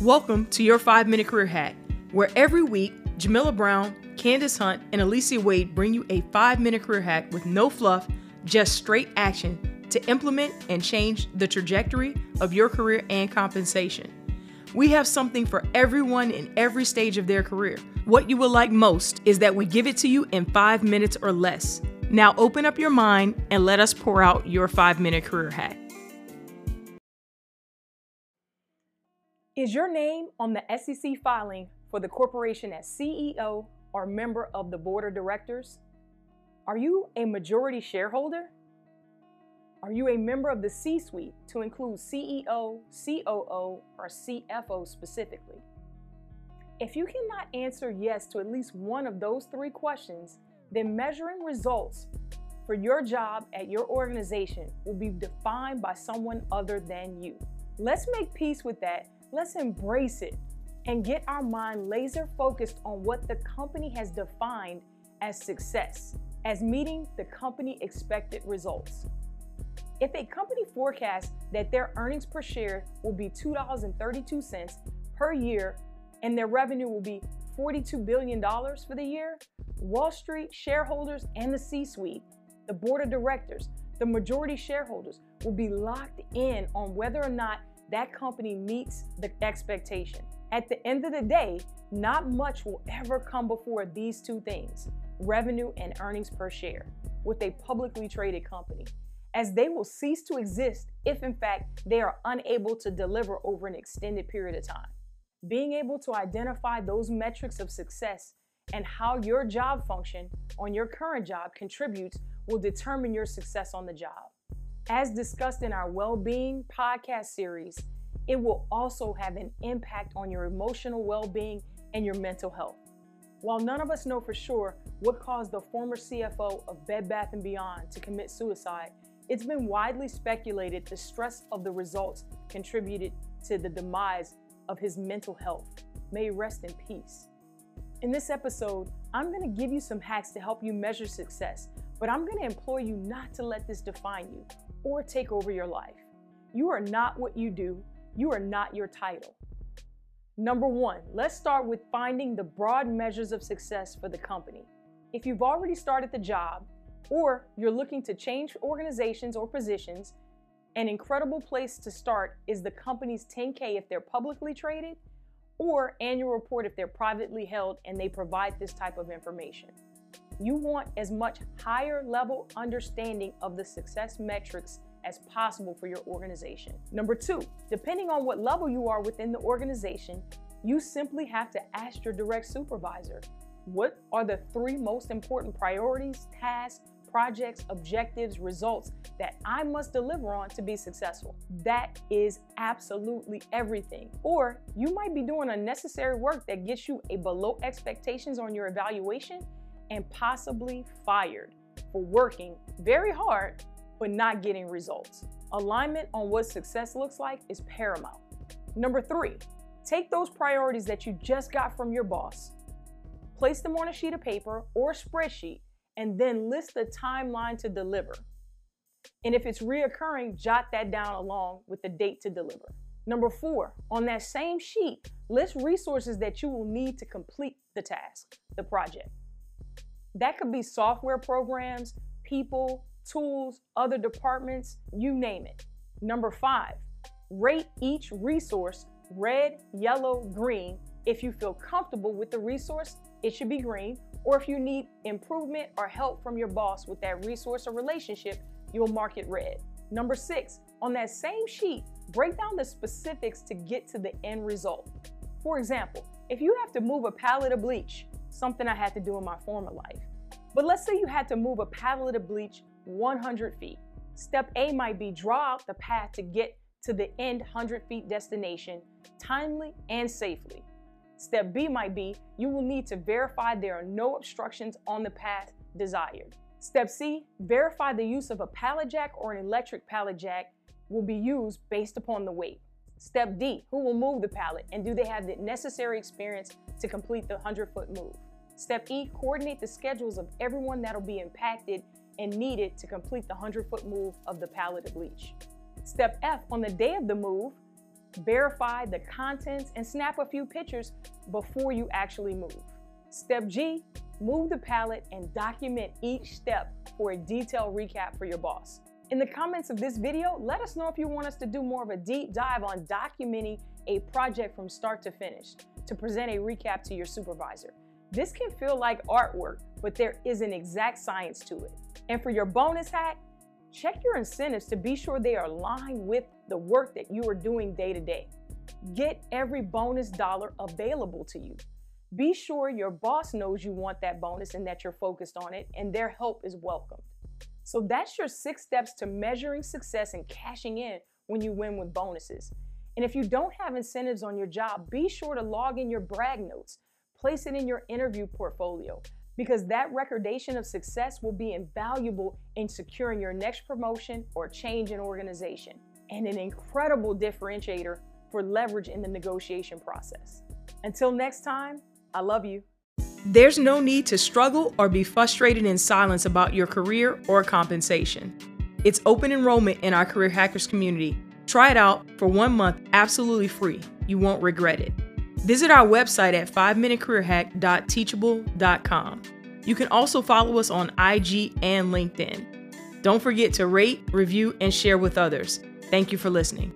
Welcome to your 5 Minute Career Hack, where every week, Jamila Brown, Candace Hunt, and Alicia Wade bring you a 5 minute career hack with no fluff, just straight action to implement and change the trajectory of your career and compensation. We have something for everyone in every stage of their career. What you will like most is that we give it to you in five minutes or less. Now open up your mind and let us pour out your five minute career hack. Is your name on the SEC filing for the corporation as CEO or member of the board of directors? Are you a majority shareholder? Are you a member of the C suite to include CEO, COO, or CFO specifically? If you cannot answer yes to at least one of those three questions, then measuring results for your job at your organization will be defined by someone other than you. Let's make peace with that Let's embrace it and get our mind laser focused on what the company has defined as success, as meeting the company expected results. If a company forecasts that their earnings per share will be $2.32 per year and their revenue will be $42 billion for the year, Wall Street shareholders and the C suite, the board of directors, the majority shareholders will be locked in on whether or not that company meets the expectation. At the end of the day, not much will ever come before these two things revenue and earnings per share with a publicly traded company, as they will cease to exist if, in fact, they are unable to deliver over an extended period of time. Being able to identify those metrics of success and how your job function on your current job contributes will determine your success on the job. As discussed in our well being podcast series, it will also have an impact on your emotional well being and your mental health. While none of us know for sure what caused the former CFO of Bed Bath & Beyond to commit suicide, it's been widely speculated the stress of the results contributed to the demise of his mental health. May rest in peace. In this episode, I'm going to give you some hacks to help you measure success, but I'm going to implore you not to let this define you or take over your life. You are not what you do, you are not your title. Number one, let's start with finding the broad measures of success for the company. If you've already started the job, or you're looking to change organizations or positions, an incredible place to start is the company's 10K if they're publicly traded, or annual report if they're privately held and they provide this type of information you want as much higher level understanding of the success metrics as possible for your organization. Number two, depending on what level you are within the organization, you simply have to ask your direct supervisor what are the three most important priorities, tasks, projects, objectives, results that I must deliver on to be successful. That is absolutely everything. Or you might be doing unnecessary work that gets you a below expectations on your evaluation and possibly fired for working very hard but not getting results. Alignment on what success looks like is paramount. Number three, take those priorities that you just got from your boss, place them on a sheet of paper or spreadsheet, and then list the timeline to deliver. And if it's reoccurring, jot that down along with the date to deliver. Number four, on that same sheet, list resources that you will need to complete the task, the project. That could be software programs, people, tools, other departments, you name it. Number five, rate each resource red, yellow, green. If you feel comfortable with the resource, it should be green. Or if you need improvement or help from your boss with that resource or relationship, you'll mark it red. Number six, on that same sheet, break down the specifics to get to the end result. For example, if you have to move a pallet of bleach, something I had to do in my former life. But let's say you had to move a pallet of bleach 100 feet. Step A might be draw out the path to get to the end 100 feet destination timely and safely. Step B might be you will need to verify there are no obstructions on the path desired. Step C, verify the use of a pallet jack or an electric pallet jack will be used based upon the weight. Step D, who will move the pallet and do they have the necessary experience to complete the 100 foot move? Step E, coordinate the schedules of everyone that'll be impacted and needed to complete the 100 foot move of the pallet of bleach. Step F, on the day of the move, verify the contents, and snap a few pictures before you actually move. Step G, move the pallet and document each step for a detailed recap for your boss. In the comments of this video, let us know if you want us to do more of a deep dive on documenting a project from start to finish to present a recap to your supervisor. This can feel like artwork, but there is an exact science to it. And for your bonus hack, check your incentives to be sure they are aligned with the work that you are doing day to day. Get every bonus dollar available to you. Be sure your boss knows you want that bonus and that you're focused on it, and their help is welcomed. So that's your six steps to measuring success and cashing in when you win with bonuses. And if you don't have incentives on your job, be sure to log in your brag notes, place it in your interview portfolio, because that recordation of success will be invaluable in securing your next promotion or change in organization, and an incredible differentiator for leverage in the negotiation process. Until next time, I love you. There's no need to struggle or be frustrated in silence about your career or compensation. It's open enrollment in our Career Hackers community. Try it out for one month absolutely free. You won't regret it. Visit our website at 5minutecareerhack.teachable.com. You can also follow us on IG and LinkedIn. Don't forget to rate, review, and share with others. Thank you for listening.